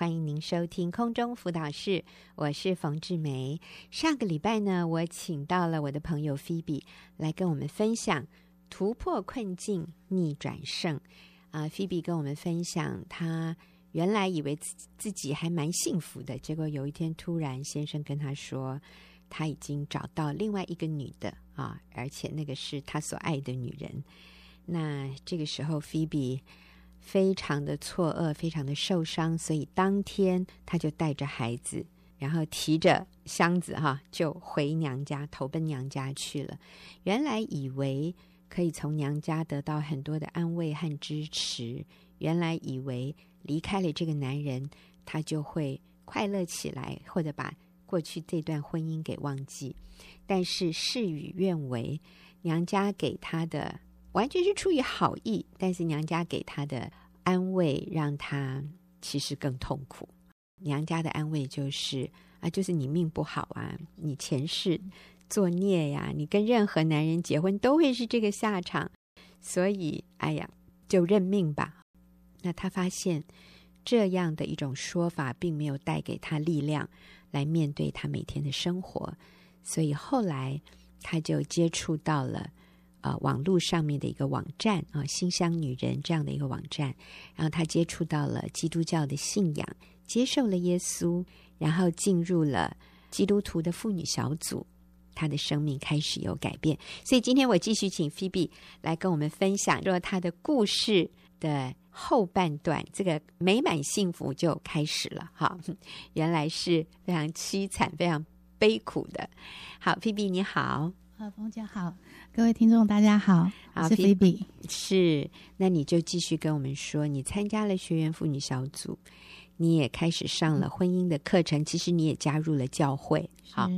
欢迎您收听空中辅导室，我是冯志梅。上个礼拜呢，我请到了我的朋友菲比来跟我们分享突破困境、逆转胜。啊，菲比跟我们分享，她原来以为自自己还蛮幸福的，结果有一天突然先生跟她说，他已经找到另外一个女的啊，而且那个是他所爱的女人。那这个时候，菲比。非常的错愕，非常的受伤，所以当天他就带着孩子，然后提着箱子哈，就回娘家，投奔娘家去了。原来以为可以从娘家得到很多的安慰和支持，原来以为离开了这个男人，他就会快乐起来，或者把过去这段婚姻给忘记。但是事与愿违，娘家给他的。完全是出于好意，但是娘家给他的安慰让他其实更痛苦。娘家的安慰就是啊，就是你命不好啊，你前世作孽呀，你跟任何男人结婚都会是这个下场，所以哎呀，就认命吧。那他发现这样的一种说法并没有带给他力量来面对他每天的生活，所以后来他就接触到了。呃，网络上面的一个网站啊，馨香女人这样的一个网站，然后他接触到了基督教的信仰，接受了耶稣，然后进入了基督徒的妇女小组，他的生命开始有改变。所以今天我继续请菲比来跟我们分享，若他的故事的后半段，这个美满幸福就开始了。哈，原来是非常凄惨、非常悲苦的。好，菲比你好。呃，冯姐好，各位听众大家好，好，我是菲比。是，那你就继续跟我们说，你参加了学员妇女小组，你也开始上了婚姻的课程，其实你也加入了教会。好，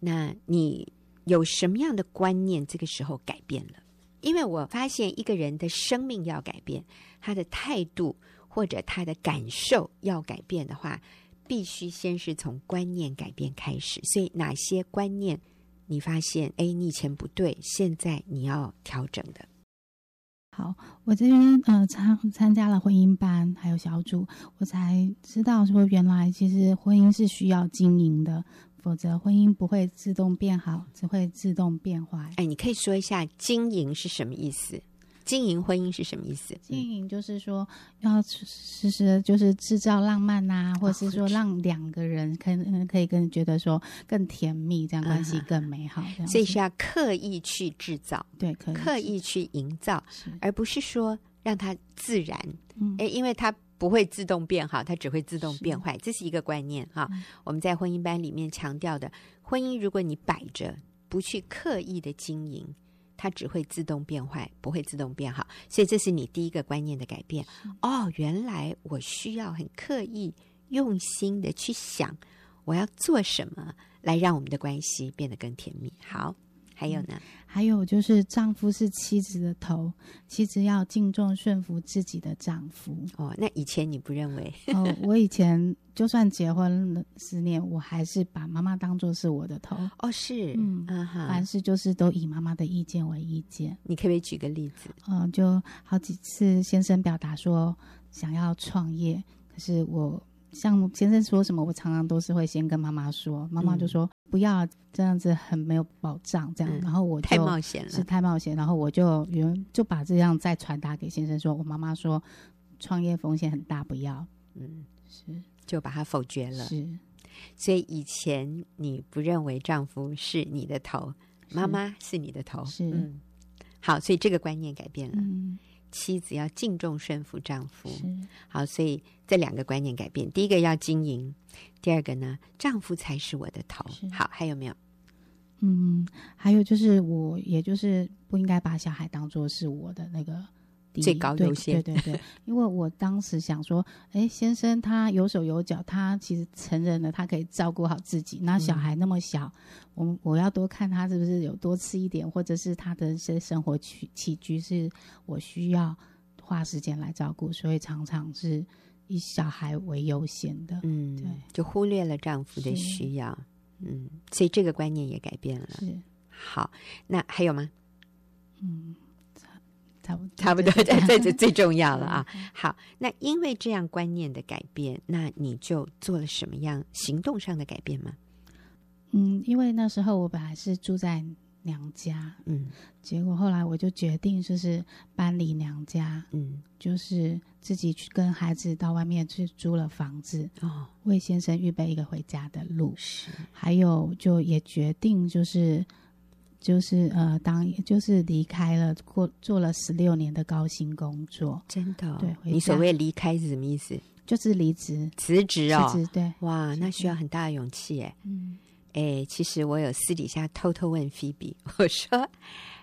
那你有什么样的观念？这个时候改变了？因为我发现一个人的生命要改变，他的态度或者他的感受要改变的话，必须先是从观念改变开始。所以哪些观念？你发现，哎，你以前不对，现在你要调整的。好，我这边呃参参加了婚姻班，还有小组，我才知道说，原来其实婚姻是需要经营的，否则婚姻不会自动变好，只会自动变坏。哎，你可以说一下经营是什么意思？经营婚姻是什么意思？经营就是说要时时就是制造浪漫啊，或者是说让两个人可能可以更觉得说更甜蜜，这样关系更美好。Uh-huh. 所以是要刻意去制造，对，刻意，刻意去营造，而不是说让它自然。嗯，诶，因为它不会自动变好，它只会自动变坏，这是一个观念哈。嗯，我们在婚姻班里面强调的，婚姻如果你摆着不去刻意的经营。它只会自动变坏，不会自动变好，所以这是你第一个观念的改变。哦，原来我需要很刻意、用心的去想，我要做什么来让我们的关系变得更甜蜜。好。还有呢、嗯，还有就是丈夫是妻子的头，妻子要敬重顺服自己的丈夫。哦，那以前你不认为？哦，我以前就算结婚了十年，我还是把妈妈当做是我的头。哦，是，嗯，啊哈，凡事就是都以妈妈的意见为意见。你可不可以举个例子？嗯，就好几次先生表达说想要创业，可是我。像先生说什么，我常常都是会先跟妈妈说，妈妈就说、嗯、不要这样子，很没有保障这样，嗯、然后我就太冒险了，是太冒险，然后我就原就把这样再传达给先生说，我妈妈说创业风险很大，不要，嗯，是就把它否决了，是，所以以前你不认为丈夫是你的头，妈妈是你的头，是，嗯，好，所以这个观念改变了，嗯。妻子要敬重顺服丈夫，好，所以这两个观念改变。第一个要经营，第二个呢，丈夫才是我的头。好，还有没有？嗯，还有就是，我也就是不应该把小孩当做是我的那个。最高优先，对对对，对，因为我当时想说，哎，先生他有手有脚，他其实成人了，他可以照顾好自己。那小孩那么小，嗯、我我要多看他是不是有多吃一点，或者是他的一些生活起起居是我需要花时间来照顾，所以常常是以小孩为优先的。嗯，对，就忽略了丈夫的需要。嗯，所以这个观念也改变了。是，好，那还有吗？嗯。差不多，差不多，这这这最重要了啊！好，那因为这样观念的改变，那你就做了什么样行动上的改变吗？嗯，因为那时候我本来是住在娘家，嗯，结果后来我就决定就是搬离娘家，嗯，就是自己去跟孩子到外面去租了房子，哦，为先生预备一个回家的路，是，还有就也决定就是。就是呃，当就是离开了过做了十六年的高薪工作，真的、哦。对，你所谓离开是什么意思？就是离职、辞职哦。辞职，对。哇，那需要很大的勇气哎。嗯。哎，其实我有私底下偷偷问菲比，我说：“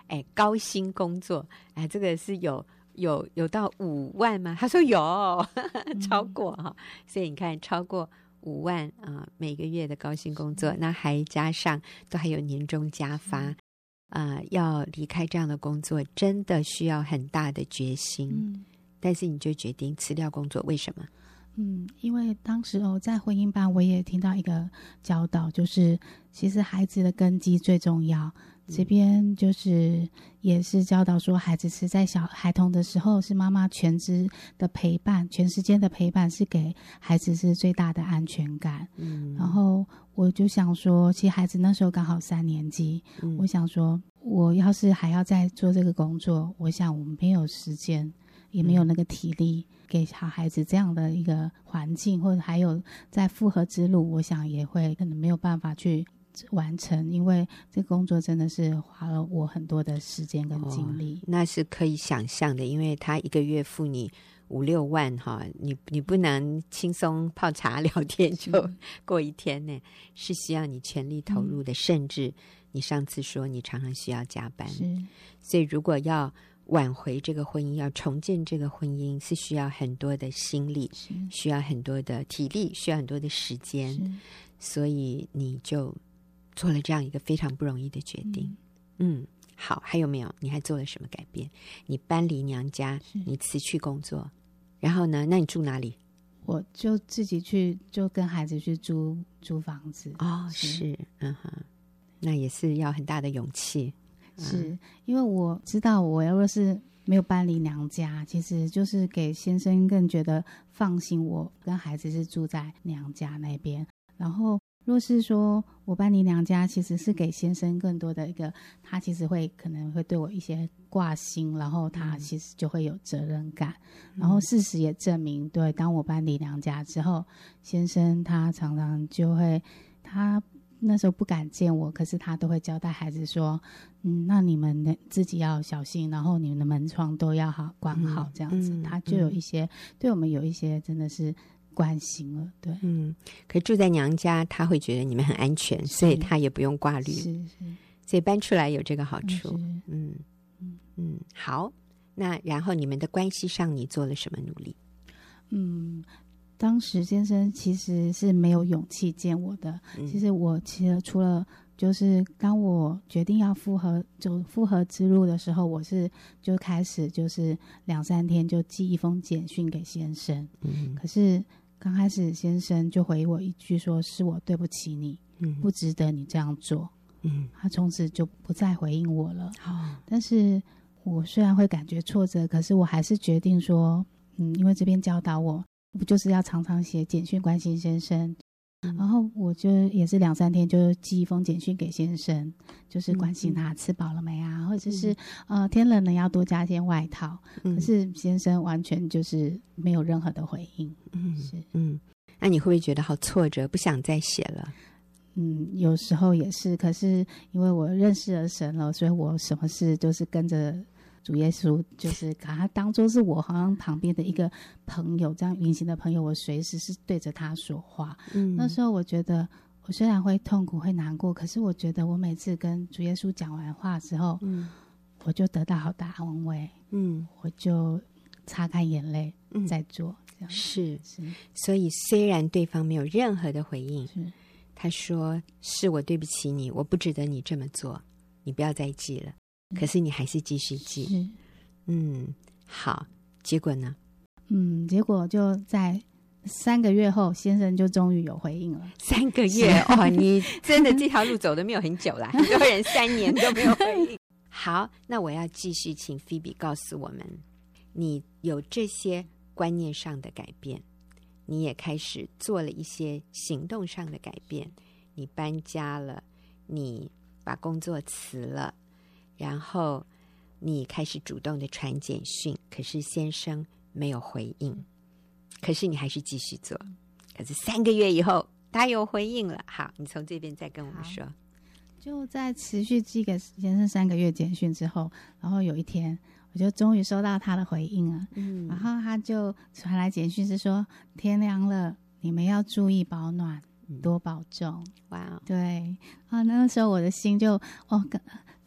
哎，高薪工作，哎，这个是有有有到五万吗？”他说有，超过哈、哦。嗯、所以你看，超过五万啊、呃，每个月的高薪工作，那还加上都还有年终加发。啊、呃，要离开这样的工作，真的需要很大的决心。嗯，但是你就决定辞掉工作，为什么？嗯，因为当时哦，在婚姻班我也听到一个教导，就是其实孩子的根基最重要。嗯、这边就是也是教导说，孩子是在小孩童的时候，是妈妈全职的陪伴，全时间的陪伴，是给孩子是最大的安全感。嗯，然后。我就想说，其实孩子那时候刚好三年级。嗯、我想说，我要是还要再做这个工作，我想我没有时间，也没有那个体力给小孩子这样的一个环境，或者还有在复合之路，我想也会可能没有办法去完成，因为这工作真的是花了我很多的时间跟精力。哦，那是可以想象的，因为他一个月付你。五六万哈，你你不能轻松泡茶聊天就过一天呢，是需要你全力投入的。嗯、甚至你上次说你常常需要加班，是所以如果要挽回这个婚姻，要重建这个婚姻，是需要很多的心力，需要很多的体力，需要很多的时间。所以你就做了这样一个非常不容易的决定。嗯，嗯，好，还有没有？你还做了什么改变？你搬离娘家，是你辞去工作。然后呢？那你住哪里？我就自己去，就跟孩子去租租房子。哦，是，是嗯哼，那也是要很大的勇气。是、嗯、因为我知道，我要是没有搬离娘家，其实就是给先生更觉得放心。我跟孩子是住在娘家那边，然后。若是说我搬离娘家，其实是给先生更多的一个，他其实会可能会对我一些挂心，然后他其实就会有责任感。嗯、然后事实也证明，对，当我搬离娘家之后，先生他常常就会，他那时候不敢见我，可是他都会交代孩子说，嗯，那你们的自己要小心，然后你们的门窗都要好关好，这样子，嗯嗯、他就有一些、嗯、对我们有一些真的是。关心了，对，嗯，可是住在娘家，他会觉得你们很安全，所以他也不用挂虑，是是，所以搬出来有这个好处，嗯嗯嗯，嗯，好，那然后你们的关系上，你做了什么努力？嗯，当时先生其实是没有勇气见我的，嗯、其实我其实除了就是当我决定要复合走复合之路的时候，我是就开始就是两三天就寄一封简讯给先生，嗯，可是。刚开始，先生就回我一句说：“是我对不起你，嗯，不值得你这样做。”嗯，他从此就不再回应我了。好，但是我虽然会感觉挫折，可是我还是决定说：“嗯，因为这边教导我，不就是要常常写简讯关心先生。”然后我就也是两三天就寄一封简讯给先生，就是关心他吃饱了没啊，嗯、或者是呃天冷了要多加件外套。嗯、可是先生完全就是没有任何的回应。嗯，是嗯，那你会不会觉得好挫折，不想再写了？嗯，有时候也是。可是因为我认识了神了，所以我什么事都是跟着。主耶稣就是把他当做是我好像旁边的一个朋友，这样隐形的朋友，我随时是对着他说话。嗯，那时候我觉得我虽然会痛苦会难过，可是我觉得我每次跟主耶稣讲完话之后，嗯，我就得到好大安慰。嗯，我就擦干眼泪，嗯，再做。这样是是，所以虽然对方没有任何的回应，是他说是我对不起你，我不值得你这么做，你不要再记了。可是你还是继续记，是嗯，好，结果呢？嗯，结果就在三个月后，先生就终于有回应了。三个月哦，你 真的这条路走的没有很久啦，很多人三年都没有回应。好，那我要继续请菲比告诉我们，你有这些观念上的改变，你也开始做了一些行动上的改变，你搬家了，你把工作辞了，然后你开始主动的传简讯，可是先生没有回应，可是你还是继续做，可是三个月以后他有回应了。好，你从这边再跟我们说。就在持续寄给先生三个月简讯之后，然后有一天，我就终于收到他的回应了。嗯，然后他就传来简讯是说：“天凉了，你们要注意保暖，多保重。”哇，对啊，那个时候我的心就哦，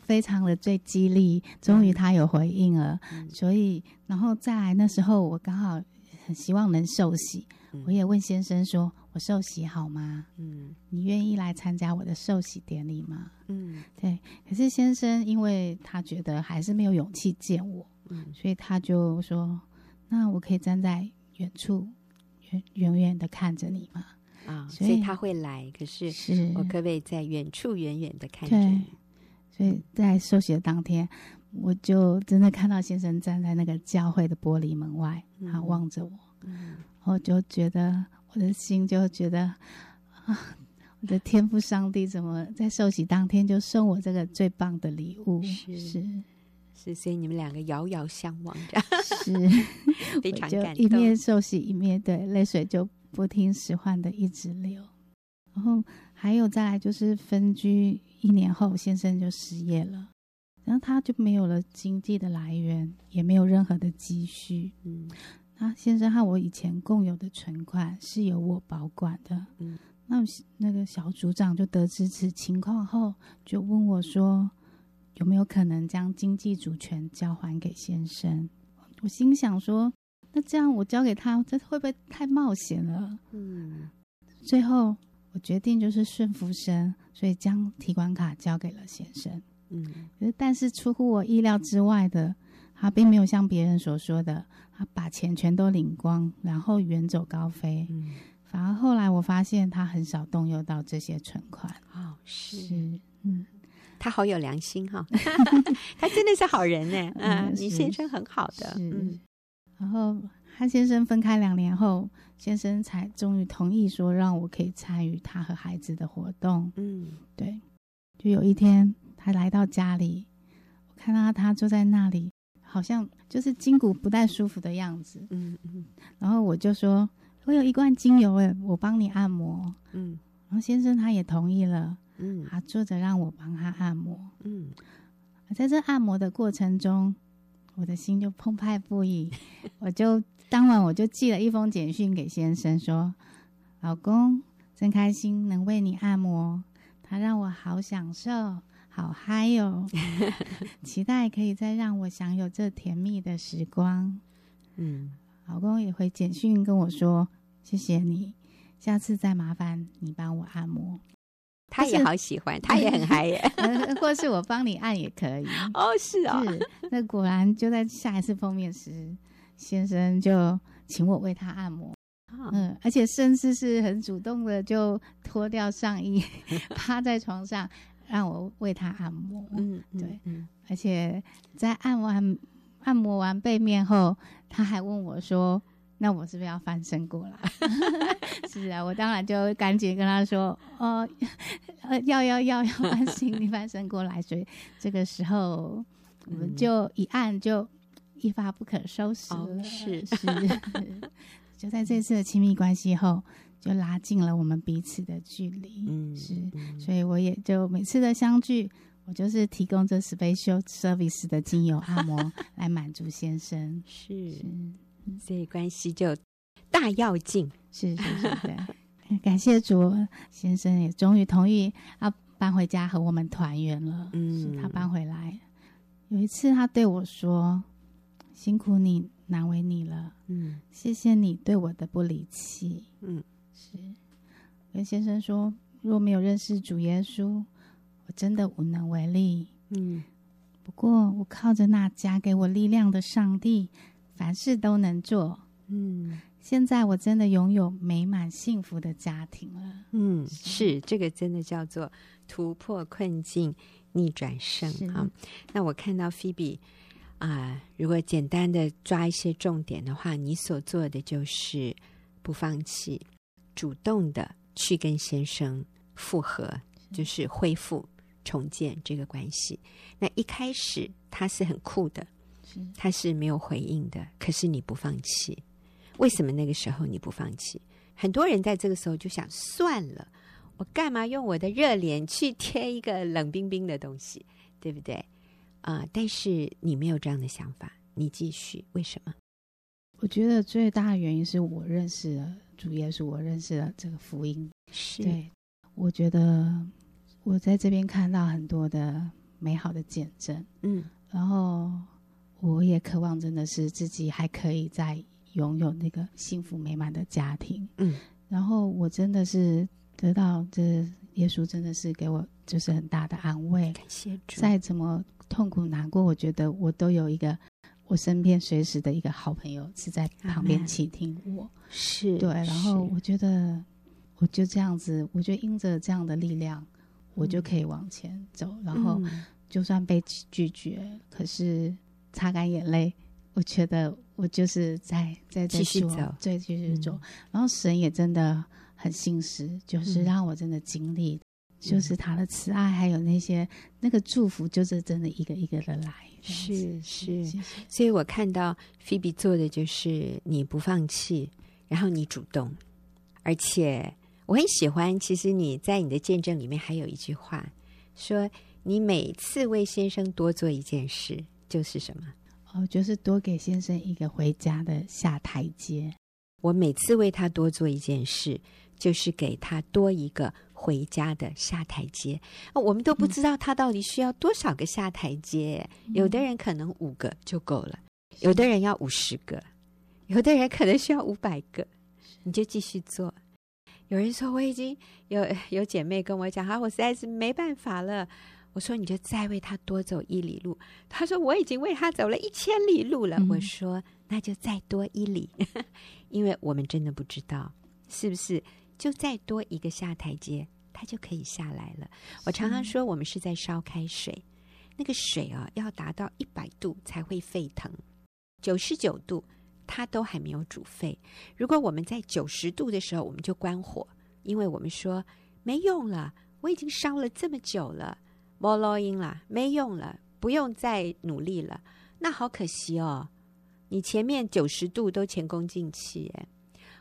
非常的最激励。终于他有回应了，嗯，所以然后再来那时候我刚好很希望能受洗。我也问先生说：“我受洗好吗？嗯，你愿意来参加我的受洗典礼吗？嗯，对。可是先生因为他觉得还是没有勇气见我，嗯，所以他就说：那我可以站在远处，远远远的看着你吗？啊，所以他会来。可是是我可不可以在远处远远的看着你？所以在受洗的当天，我就真的看到先生站在那个教会的玻璃门外，他望着我。嗯。我就觉得我的心就觉得啊，我的天父上帝怎么在受洗当天就送我这个最棒的礼物？是是是，所以你们两个遥遥相望着，是非常感动。一面受洗一面对泪水就不听使唤的一直流。然后还有再来就是分居一年后，先生就失业了，然后他就没有了经济的来源，也没有任何的积蓄。嗯。啊，先生和我以前共有的存款是由我保管的。嗯，那那个小组长就得知此情况后，就问我说：“有没有可能将经济主权交还给先生？”我心想说：“那这样我交给他，这会不会太冒险了？”嗯，最后我决定就是顺服神，所以将提款卡交给了先生。嗯，但是出乎我意料之外的。他并没有像别人所说的，他把钱全都领光，然后远走高飞。嗯，反而后来我发现他很少动用到这些存款。哦，是，是嗯，他好有良心哈，哦，他真的是好人呢。嗯，你先生很好的。嗯，然后和先生分开两年后，先生才终于同意说让我可以参与他和孩子的活动。嗯，对，就有一天他来到家里，我看到他坐在那里。好像就是筋骨不太舒服的样子，嗯嗯，然后我就说，我有一罐精油，哎，我帮你按摩，嗯，然后先生他也同意了，嗯，他坐着让我帮他按摩，嗯，在这按摩的过程中，我的心就澎湃不已，我就当晚我就寄了一封简讯给先生说，老公真开心能为你按摩，他让我好享受。好嗨哟、哦！期待可以再让我享有这甜蜜的时光。嗯，老公也回简讯跟我说：“谢谢你，下次再麻烦你帮我按摩。”他也好喜欢，他也很嗨耶。或是我帮你按也可以。哦，是哦。是，那果然就在下一次封面时，先生就请我为他按摩。哦、嗯，而且甚至是很主动的，就脱掉上衣，趴在床上。让我为他按摩，嗯，对，嗯，而且在按完按摩完背面后，他还问我说：“那我是不是要翻身过来？” 是啊，我当然就赶紧跟他说：“哦，呃，要要要要翻身，你翻身过来。”所以这个时候我们就一按就一发不可收拾了，哦、是。是，就在这次的亲密关系后。就拉近了我们彼此的距离，嗯，是，嗯、所以我也就每次的相聚，我就是提供这 special service 的精油按摩 来满足先生，是，是，所以关系就大要进，是是是，对，感谢主，先生也终于同意要搬回家和我们团圆了，嗯，是他搬。回来，有一次他对我说：“辛苦你，难为你了，嗯，谢谢你对我的不离弃，嗯。”是，跟先生说，若没有认识主耶稣，我真的无能为力。嗯，不过我靠着那加给我力量的上帝，凡事都能做。嗯，现在我真的拥有美满幸福的家庭了。嗯，是这个真的叫做突破困境、逆转胜啊。那我看到菲比啊，如果简单的抓一些重点的话，你所做的就是不放弃，主动的去跟先生复合，就是恢复重建这个关系。那一开始他是很酷的，他是没有回应的，可是你不放弃。为什么那个时候你不放弃？很多人在这个时候就想算了，我干嘛用我的热脸去贴一个冷冰冰的东西，对不对？啊、呃！但是你没有这样的想法，你继续。为什么？我觉得最大的原因是我认识了主耶稣，我认识了这个福音。是，对，我觉得我在这边看到很多的美好的见证。嗯，然后我也渴望，真的是自己还可以再。拥有那个幸福美满的家庭，嗯，然后我真的是得到这耶稣真的是给我就是很大的安慰，感谢主。再怎么痛苦难过，我觉得我都有一个我身边随时的一个好朋友是在旁边倾听我，是对。然后我觉得我就这样子，我就因着这样的力量，我就可以往前走。嗯、然后就算被拒绝，可是擦干眼泪。我觉得我就是在在在继续走，对，继续走。然后神也真的很信实，就是让我真的经历，就是他的慈爱，还有那些那个祝福，就是真的一个一个的来。是是，所以我看到菲比做的就是你不放弃，然后你主动，而且我很喜欢。其实你在你的见证里面还有一句话，说你每次为先生多做一件事，就是什么？哦，就是多给先生一个回家的下台阶。我每次为他多做一件事，就是给他多一个回家的下台阶。啊，我们都不知道他到底需要多少个下台阶。嗯。有的人可能五个就够了，有的人要五十个，有的人可能需要五百个。你就继续做。有人说我已经有 有姐妹跟我讲，哈，我实在是没办法了。我说：“你就再为他多走一里路。”他说：“我已经为他走了一千里路了。嗯”我说：“那就再多一里，因为我们真的不知道是不是就再多一个下台阶，他就可以下来了。”我常常说，我们是在烧开水，那个水啊要达到一百度才会沸腾，九十九度它都还没有煮沸。如果我们在九十度的时候我们就关火，因为我们说没用了，我已经烧了这么久了。没录音了，没用了，不用再努力了。那好可惜哦，你前面九十度都前功尽弃。哎，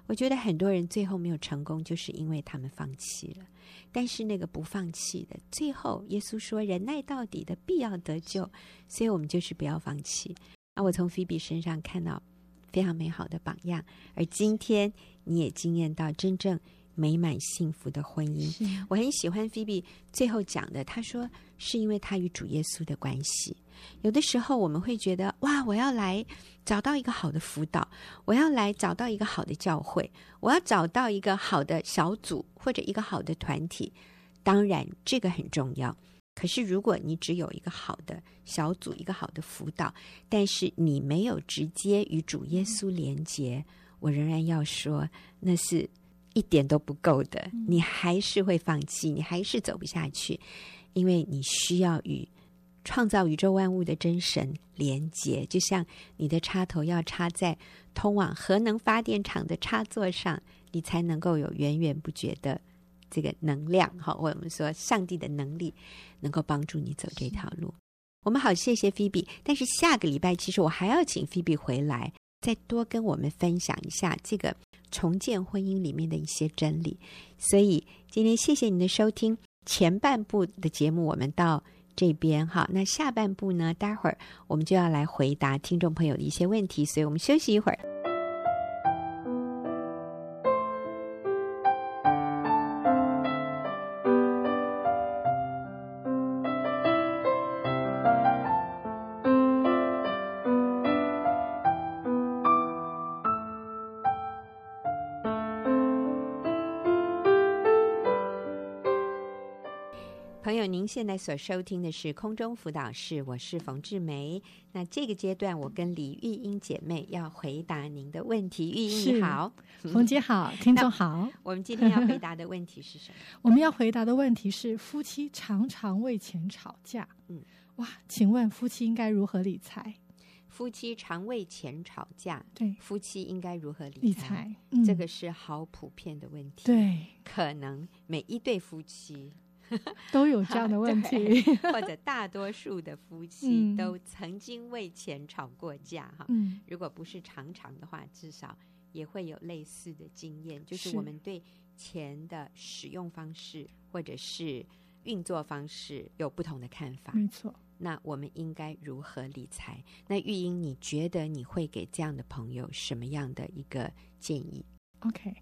我觉得很多人最后没有成功，就是因为他们放弃了。但是那个不放弃的，最后耶稣说：“忍耐到底的，必要得救。”所以，我们就是不要放弃。那我从菲比身上看到非常美好的榜样，而今天你也惊艳到真正。美满幸福的婚姻，我很喜欢菲比最后讲的。他说，是因为他与主耶稣的关系。有的时候我们会觉得，哇，我要来找到一个好的辅导，我要来找到一个好的教会，我要找到一个好的小组或者一个好的团体。当然，这个很重要。可是，如果你只有一个好的小组，一个好的辅导，但是你没有直接与主耶稣连接，我仍然要说，那是。一点都不够的，你还是会放弃，你还是走不下去，因为你需要与创造宇宙万物的真神连接，就像你的插头要插在通往核能发电厂的插座上，你才能够有源源不绝的这个能量。好，我们说上帝的能力能够帮助你走这条路。我们好，谢谢菲比，但是下个礼拜其实我还要请菲比回来，再多跟我们分享一下这个。重建婚姻里面的一些真理，所以今天谢谢你的收听。前半部的节目我们到这边哈，那下半部呢，待会儿我们就要来回答听众朋友的一些问题，所以我们休息一会儿。现在所收听的是空中辅导室，我是冯志梅。那这个阶段，我跟李玉英姐妹要回答您的问题。玉英你好，冯姐好，听众好。我们今天要回答的问题是什么？我们要回答的问题是：夫妻常常为钱吵架。嗯，哇，请问夫妻应该如何理财？夫妻常为钱吵架，对，夫妻应该如何理财？理财，嗯，这个是好普遍的问题。对，可能每一对夫妻。都有这样的问题，或者大多数的夫妻都曾经为钱吵过架哈。嗯，如果不是常常的话，至少也会有类似的经验，就是我们对钱的使用方式或者是运作方式有不同的看法。没错，那我们应该如何理财？那玉英，你觉得你会给这样的朋友什么样的一个建议？OK，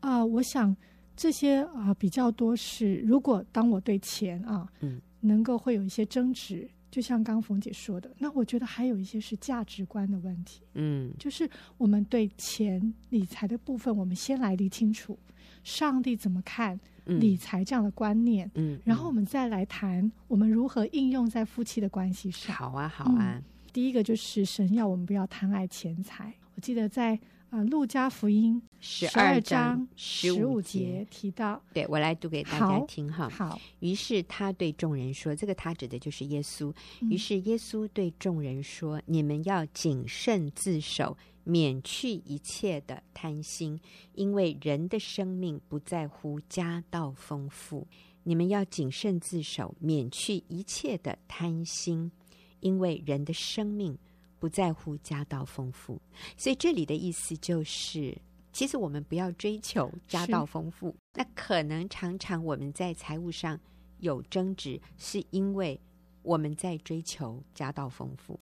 啊、uh，我想。这些啊比较多是，如果当我对钱啊，嗯，能够会有一些争执，就像刚刚冯姐说的，那我觉得还有一些是价值观的问题，嗯，就是我们对钱理财的部分，我们先来理清楚，上帝怎么看理财这样的观念，嗯，然后我们再来谈我们如何应用在夫妻的关系上。好啊，好啊，嗯，第一个就是神要我们不要贪爱钱财，我记得在。啊，《路加福音》十二章十五节提到，对，我来读给大家听哈。好，于是他对众人说：“这个他指的就是耶稣。”于是耶稣对众人说：“你们要谨慎自守，免去一切的贪心，因为人的生命不在乎家道丰富。你们要谨慎自守，免去一切的贪心，因为人的生命。”不在乎家道丰富，所以这里的意思就是，其实我们不要追求家道丰富。那可能常常我们在财务上有争执，是因为我们在追求家道丰富。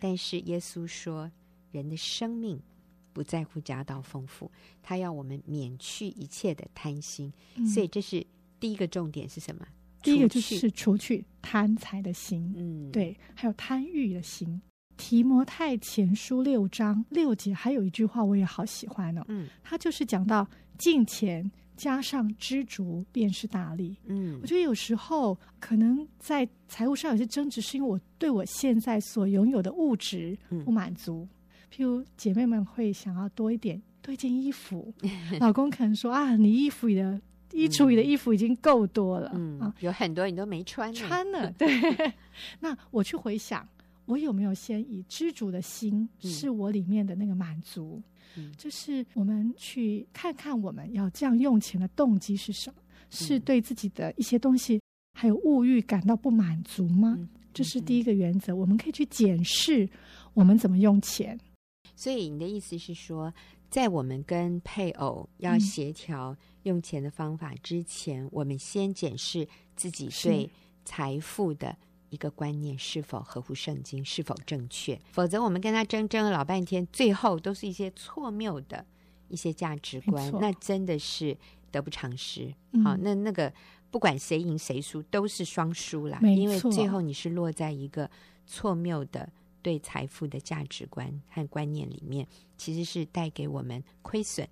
但是耶稣说，人的生命不在乎家道丰富，他要我们免去一切的贪心。嗯。所以这是第一个重点是什么？第一个就是除去贪财的心，嗯，对，还有贪欲的心。提摩太前书六章六节还有一句话我也好喜欢哦，嗯，他就是讲到敬虔加上知足便是大利，嗯，我觉得有时候可能在财务上有些争执，是因为我对我现在所拥有的物质不满足，嗯，譬如姐妹们会想要多一点多一件衣服，老公可能说啊，你衣服里的衣橱里的衣服已经够多了，嗯，啊，有很多你都没穿穿了，对，那我去回想。我有没有先以知足的心，是我里面的那个满足？嗯，就是我们去看看我们要这样用钱的动机是什么？是对自己的一些东西还有物欲感到不满足吗？这是第一个原则，我们可以去检视我们怎么用钱。所以你的意思是说，在我们跟配偶要协调用钱的方法之前，我们先检视自己对财富的。一个观念是否合乎圣经，是否正确？否则我们跟他争争了老半天，最后都是一些错谬的一些价值观，那真的是得不偿失。好，那那个不管谁赢谁输，都是双输啦。因为最后你是落在一个错谬的对财富的价值观和观念里面，其实是带给我们亏损。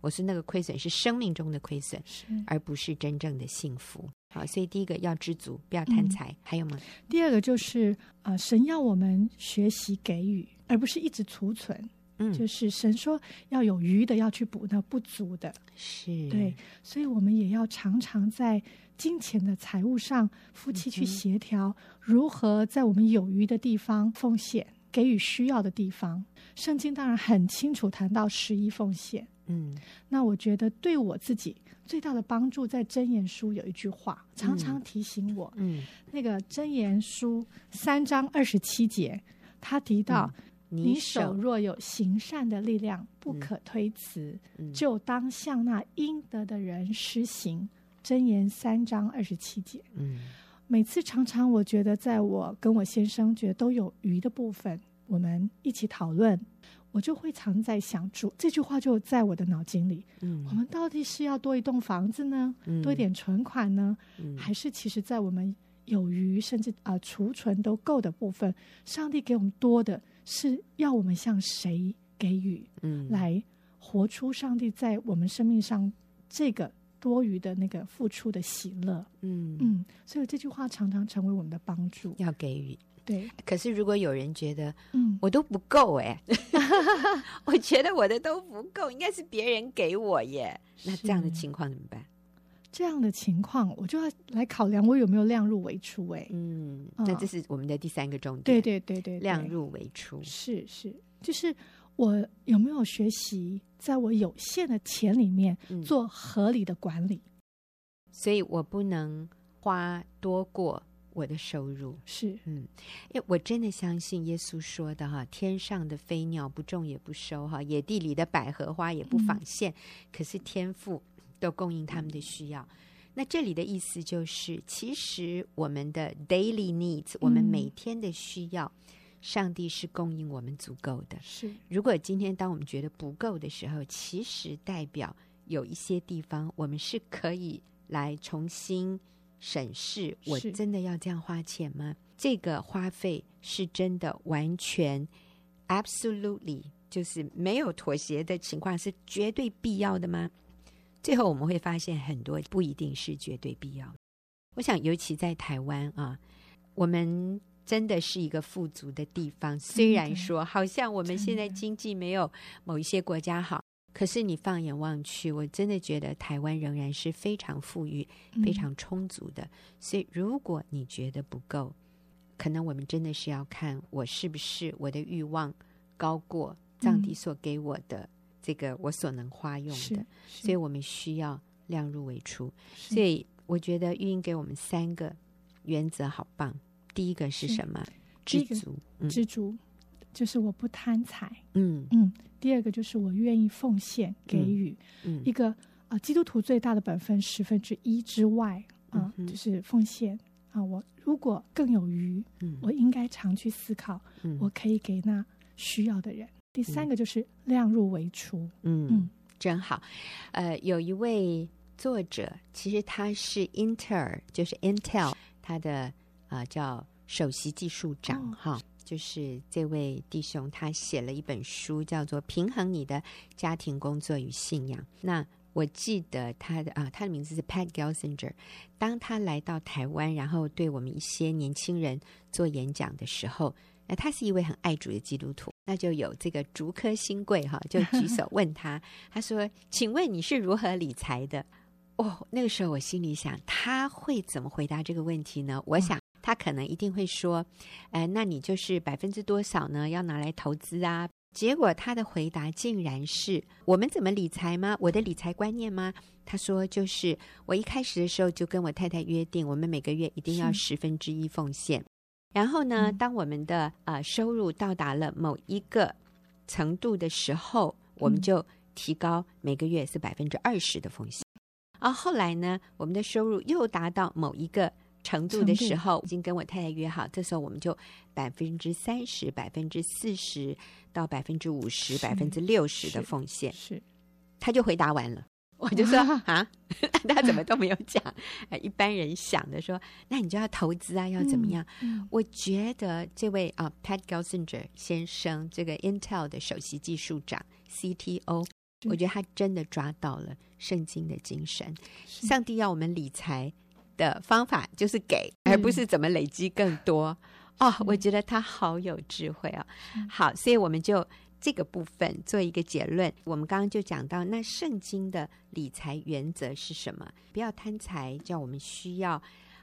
我说那个亏损是生命中的亏损，而不是真正的幸福。好，所以第一个要知足，不要贪财。嗯，还有吗？第二个就是啊、呃，神要我们学习给予，而不是一直储存。嗯，就是神说要有余的要去补那不足的。是，对，所以我们也要常常在金钱的财务上，夫妻去协调如何在我们有余的地方奉献，给予需要的地方。圣经当然很清楚谈到十一奉献。嗯，那我觉得对我自己最大的帮助，在真言书有一句话，常常提醒我。嗯，嗯那个真言书三章二十七节，他提到：嗯、你手若有行善的力量，不可推辞，嗯、就当向那应得的人施行。真言三章二十七节。嗯，每次常常我觉得，在我跟我先生觉得都有余的部分，我们一起讨论。我就会常在想，主这句话就在我的脑筋里。嗯，我们到底是要多一栋房子呢？嗯、多一点存款呢？嗯、还是其实，在我们有余甚至啊、呃、储存都够的部分，上帝给我们多的是要我们向谁给予？嗯，来活出上帝在我们生命上这个多余的那个付出的喜乐。嗯嗯，所以这句话常常成为我们的帮助。要给予。对，可是如果有人觉得，嗯，我都不够哎，我觉得我的都不够，应该是别人给我耶。那这样的情况怎么办？这样的情况，我就要来考量我有没有量入为出哎。嗯，那这是我们的第三个重点。对对对对，量入为出是是，就是我有没有学习在我有限的钱里面做合理的管理，所以我不能花多过。我的收入是，嗯，因为我真的相信耶稣说的哈，天上的飞鸟不种也不收哈，野地里的百合花也不纺线，嗯、可是天赋都供应他们的需要。那这里的意思就是，其实我们的 daily needs，我们每天的需要，嗯、上帝是供应我们足够的。是，如果今天当我们觉得不够的时候，其实代表有一些地方我们是可以来重新。审视，我真的要这样花钱吗？这个花费是真的完全 absolutely 就是没有妥协的情况，是绝对必要的吗？最后我们会发现很多不一定是绝对必要。我想，尤其在台湾啊，我们真的是一个富足的地方，虽然说好像我们现在经济没有某一些国家好。可是你放眼望去，我真的觉得台湾仍然是非常富裕、非常充足的。嗯、所以，如果你觉得不够，可能我们真的是要看我是不是我的欲望高过藏地所给我的这个我所能花用的。所以我们需要量入为出。所以，我觉得玉英给我们三个原则好棒。第一个是什么？知足，知足。就是我不贪财，嗯嗯。第二个就是我愿意奉献给予，嗯嗯、一个啊、呃，基督徒最大的本分十分之一之外啊，就是奉献啊。我如果更有余，嗯、我应该常去思考，嗯、我可以给那需要的人。第三个就是量入为出，嗯，嗯真好。呃，有一位作者，其实他是英特尔，就是 Intel，他的啊、呃、叫首席技术长哈。哦就是这位弟兄，他写了一本书，叫做《平衡你的家庭、工作与信仰》。那我记得他的啊，他的名字是 Pat Gelsinger。当他来到台湾，然后对我们一些年轻人做演讲的时候，那他是一位很爱主的基督徒，那就有这个竹科新贵哈，就举手问他，他说：“请问你是如何理财的？”哦，那个时候我心里想，他会怎么回答这个问题呢？我想。他可能一定会说：“哎，那你就是百分之多少呢？要拿来投资啊？”结果他的回答竟然是：“我们怎么理财吗？我的理财观念吗？”他说：“就是我一开始的时候就跟我太太约定，我们每个月一定要十分之一奉献。然后呢，嗯、当我们的呃收入到达了某一个程度的时候，我们就提高每个月是百分之二十的奉献。而、嗯、后来呢，我们的收入又达到某一个。”程度的时候，已经跟我太太约好，这时候我们就百分之三十、百分之四十到百分之五十、百分之六十的奉献。是，是他就回答完了，我就说啊，他怎么都没有讲。一般人想的说，那你就要投资啊，要怎么样？嗯、我觉得这位啊，Pat Gelsinger 先生，这个 Intel 的首席技术长 CTO，我觉得他真的抓到了圣经的精神。上帝要我们理财。的方法就是给，而不是怎么累积更多。嗯、哦，我觉得他好有智慧啊、哦。嗯、好，所以我们就这个部分做一个结论。我们刚刚就讲到，那圣经的理财原则是什么？不要贪财，叫我们需要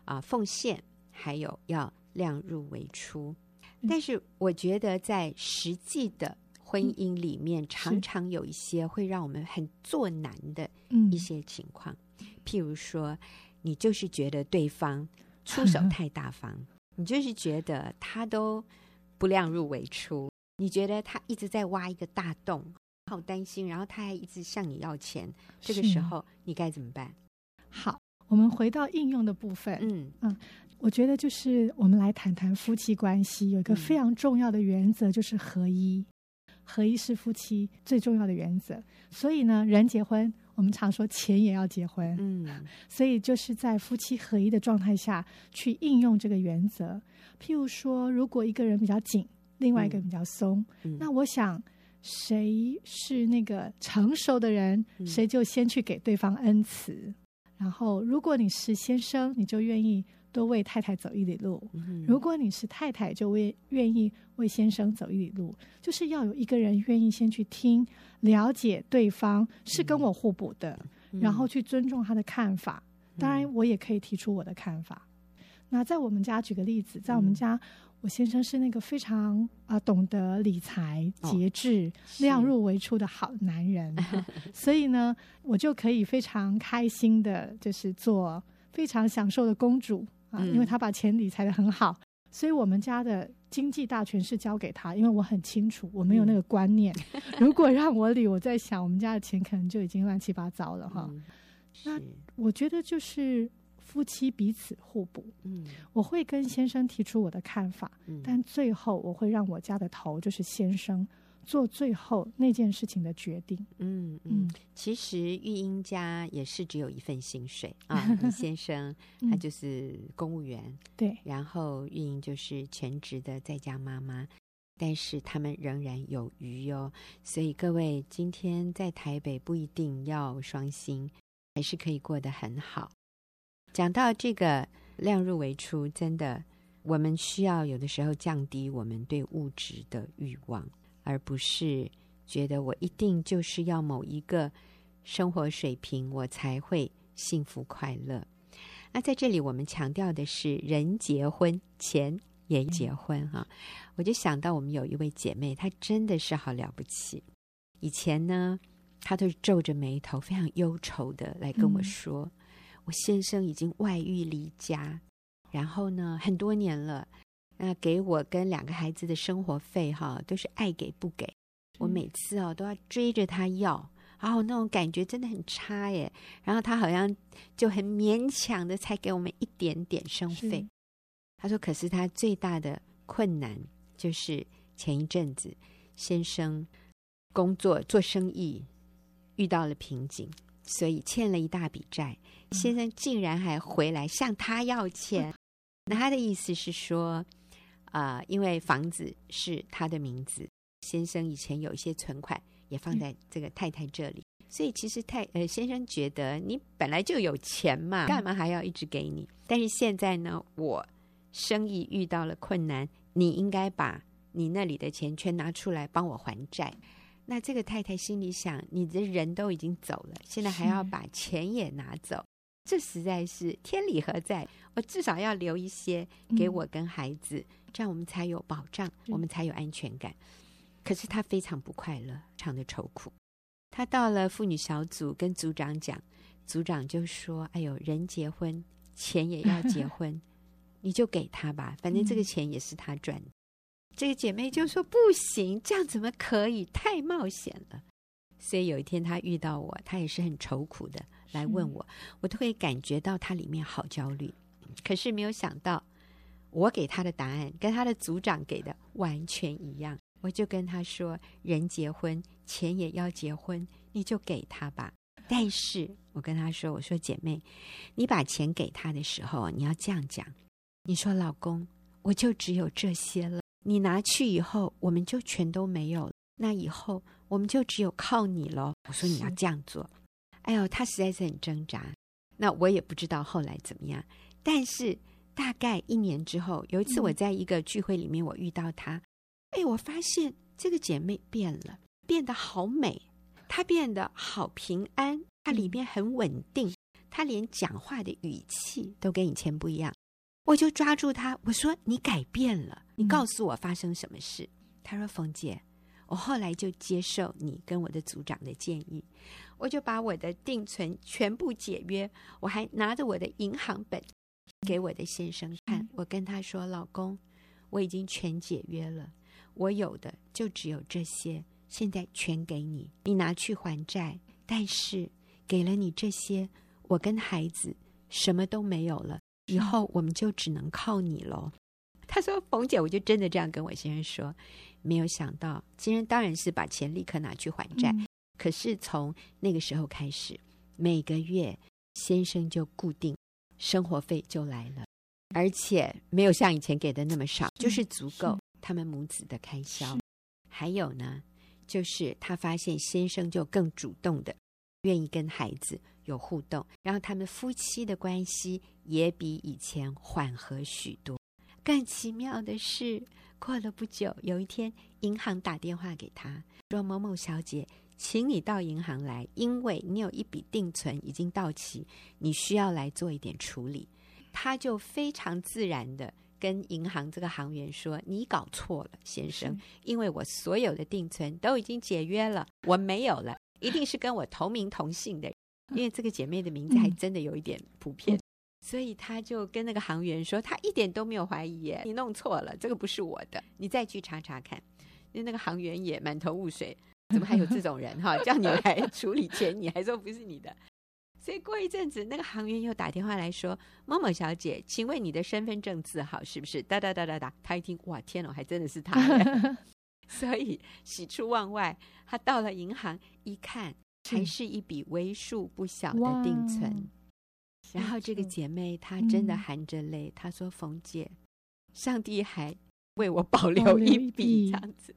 啊、呃、奉献，还有要量入为出。嗯、但是我觉得在实际的婚姻里面，嗯、常常有一些会让我们很作难的一些情况，嗯、譬如说。你就是觉得对方出手太 大方，你就是觉得他都不量入为出，你觉得他一直在挖一个大洞，好担心，然后他还一直向你要钱，这个时候你该怎么办？好，我们回到应用的部分。嗯嗯，我觉得就是我们来谈谈夫妻关系，有一个非常重要的原则，就是合一。合一是夫妻最重要的原则，所以呢，人结婚。我们常说钱也要结婚，嗯，所以就是在夫妻合一的状态下去应用这个原则。譬如说，如果一个人比较紧，另外一个比较松，那我想谁是那个成熟的人，谁就先去给对方恩慈。然后，如果你是先生，你就愿意多为太太走一里路；嗯、如果你是太太，就为愿意为先生走一里路。就是要有一个人愿意先去听、了解对方是跟我互补的，嗯、然后去尊重他的看法。当然，我也可以提出我的看法。嗯、那在我们家，举个例子，在我们家。嗯我先生是那个非常啊、呃、懂得理财、节制、哦、量入为出的好男人，所以呢，我就可以非常开心的，就是做非常享受的公主啊，因为他把钱理财的很好，所以我们家的经济大权是交给他，因为我很清楚，我没有那个观念，嗯、如果让我理，我在想我们家的钱可能就已经乱七八糟了哈。嗯、那我觉得就是。夫妻彼此互补，嗯，我会跟先生提出我的看法，嗯，但最后我会让我家的头，就是先生，做最后那件事情的决定，嗯嗯。其实育婴家也是只有一份薪水 啊，李先生他就是公务员，对，然后育婴就是全职的在家妈妈，但是他们仍然有余哟。所以各位今天在台北不一定要双薪，还是可以过得很好。讲到这个量入为出，真的，我们需要有的时候降低我们对物质的欲望，而不是觉得我一定就是要某一个生活水平，我才会幸福快乐。那在这里，我们强调的是人结婚，钱也结婚哈。我就想到我们有一位姐妹，她真的是好了不起。以前呢，她都是皱着眉头，非常忧愁的来跟我说。嗯我先生已经外遇离家，然后呢，很多年了，那给我跟两个孩子的生活费哈，都是爱给不给。我每次哦都要追着他要，然后那种感觉真的很差耶。然后他好像就很勉强的才给我们一点点生费。他说：“可是他最大的困难就是前一阵子先生工作做生意遇到了瓶颈。”所以欠了一大笔债，先生竟然还回来向他要钱。那他的意思是说，啊、呃，因为房子是他的名字，先生以前有一些存款也放在这个太太这里，所以其实太呃先生觉得你本来就有钱嘛，干嘛还要一直给你？但是现在呢，我生意遇到了困难，你应该把你那里的钱全拿出来帮我还债。那这个太太心里想：你的人都已经走了，现在还要把钱也拿走，这实在是天理何在？我至少要留一些给我跟孩子，嗯、这样我们才有保障，我们才有安全感。可是他非常不快乐，非常的愁苦。他到了妇女小组跟组长讲，组长就说：“哎呦，人结婚，钱也要结 婚，你就给他吧，反正这个钱也是他赚的。”这个姐妹就说：“不行，这样怎么可以？太冒险了。”所以有一天她遇到我，她也是很愁苦的来问我，我都会感觉到他里面好焦虑。可是没有想到，我给他的答案跟他的组长给的完全一样。我就跟他说：“人结婚，钱也要结婚，你就给他吧。”但是我跟他说：“我说姐妹，你把钱给他的时候，你要这样讲。你说老公，我就只有这些了。”你拿去以后，我们就全都没有了。那以后我们就只有靠你喽。我说你要这样做。哎呦，他实在是很挣扎。那我也不知道后来怎么样。但是大概一年之后，有一次我在一个聚会里面，我遇到她。哎，我发现这个姐妹变了，变得好美，她变得好平安，她里面很稳定，她连讲话的语气都跟以前不一样。我就抓住她，我说：“你改变了，你告诉我发生什么事。”她说：“冯姐，我后来就接受你跟我的组长的建议，我就把我的定存全部解约，我还拿着我的银行本给我的先生看。我跟他说：‘老公，我已经全解约了，我有的就只有这些，现在全给你，你拿去还债。但是给了你这些，我跟孩子什么都没有了。’”以后我们就只能靠你喽。他说：“冯姐，我就真的这样跟我先生说，没有想到，先生当然是把钱立刻拿去还债。嗯、可是从那个时候开始，每个月先生就固定生活费就来了，而且没有像以前给的那么少，就是足够他们母子的开销。还有呢，就是他发现先生就更主动的愿意跟孩子有互动，然后他们夫妻的关系也比以前缓和许多。更奇妙的是，过了不久，有一天银行打电话给他说：“某某小姐，请你到银行来，因为你有一笔定存已经到期，你需要来做一点处理。”他就非常自然的跟银行这个行员说：“你搞错了，先生，因为我所有的定存都已经解约了，我没有了。”一定是跟我同名同姓的，因为这个姐妹的名字还真的有一点普遍，嗯、所以他就跟那个行员说，他一点都没有怀疑耶，你弄错了，这个不是我的，你再去查查看。因为那个行员也满头雾水，怎么还有这种人哈？叫你来处理钱，你还说不是你的。所以过一阵子，那个行员又打电话来说：“某某小姐，请问你的身份证字号是不是？”哒哒哒哒哒，他一听，哇，天哦，还真的是他。所以喜出望外，他到了银行一看，还是一笔为数不小的定存。然后这个姐妹她真的含着泪，她说：“冯姐，上帝还为我保留一笔这样子。”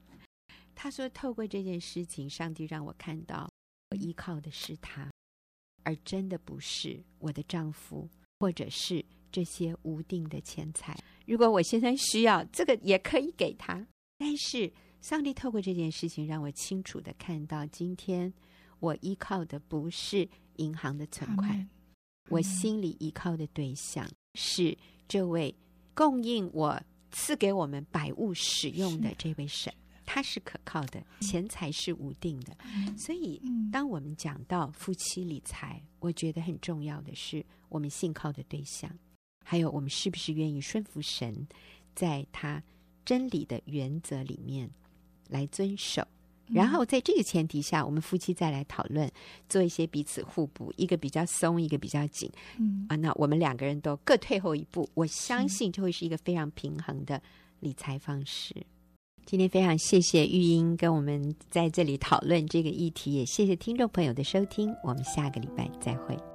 她说：“透过这件事情，上帝让我看到，我依靠的是他，而真的不是我的丈夫，或者是这些无定的钱财。如果我现在需要这个，也可以给他，但是。”上帝透过这件事情，让我清楚地看到，今天我依靠的不是银行的存款，我心里依靠的对象是这位供应我、赐给我们百物使用的这位神，他是可靠的，钱财是无定的。所以，当我们讲到夫妻理财，我觉得很重要的是我们信靠的对象，还有我们是不是愿意顺服神，在他真理的原则里面。来遵守，然后在这个前提下，我们夫妻再来讨论，做一些彼此互补，一个比较松，一个比较紧。嗯啊，那我们两个人都各退后一步，我相信就会是一个非常平衡的理财方式。今天非常谢谢玉英跟我们在这里讨论这个议题，也谢谢听众朋友的收听，我们下个礼拜再会。